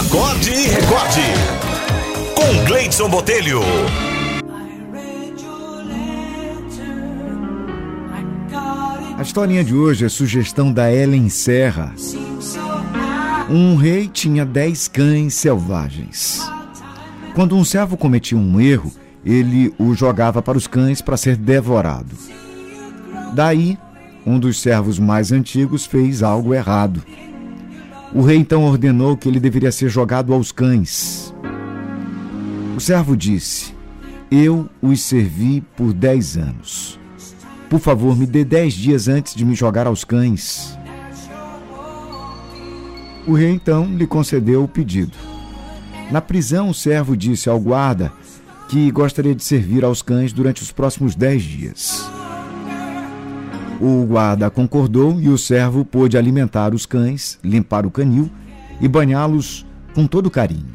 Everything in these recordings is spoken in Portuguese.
Acorde e recorde. Com Gleidson Botelho. A historinha de hoje é sugestão da Ellen Serra. Um rei tinha dez cães selvagens. Quando um servo cometia um erro, ele o jogava para os cães para ser devorado. Daí, um dos servos mais antigos fez algo errado. O rei então ordenou que ele deveria ser jogado aos cães. O servo disse: Eu os servi por dez anos. Por favor, me dê dez dias antes de me jogar aos cães. O rei então lhe concedeu o pedido. Na prisão, o servo disse ao guarda que gostaria de servir aos cães durante os próximos dez dias. O guarda concordou e o servo pôde alimentar os cães, limpar o canil e banhá-los com todo carinho.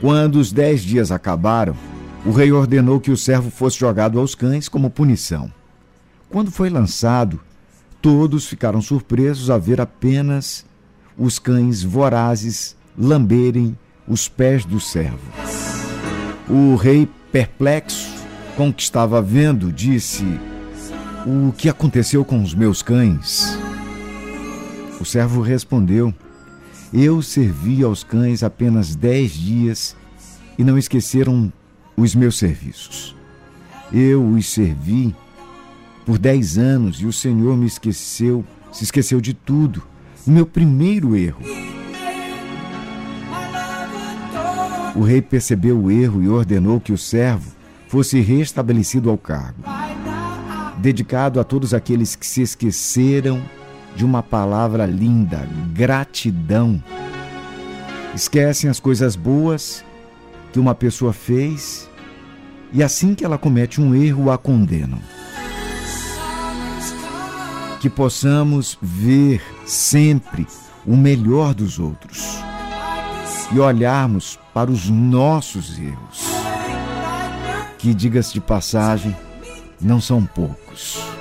Quando os dez dias acabaram, o rei ordenou que o servo fosse jogado aos cães como punição. Quando foi lançado, todos ficaram surpresos a ver apenas os cães vorazes lamberem os pés do servo. O rei, perplexo com o que estava vendo, disse: o que aconteceu com os meus cães? O servo respondeu: Eu servi aos cães apenas dez dias e não esqueceram os meus serviços. Eu os servi por dez anos e o Senhor me esqueceu, se esqueceu de tudo. Meu primeiro erro. O rei percebeu o erro e ordenou que o servo fosse restabelecido ao cargo dedicado a todos aqueles que se esqueceram de uma palavra linda, gratidão. Esquecem as coisas boas que uma pessoa fez e assim que ela comete um erro a condenam. Que possamos ver sempre o melhor dos outros e olharmos para os nossos erros. Que, diga-se de passagem, não são poucos.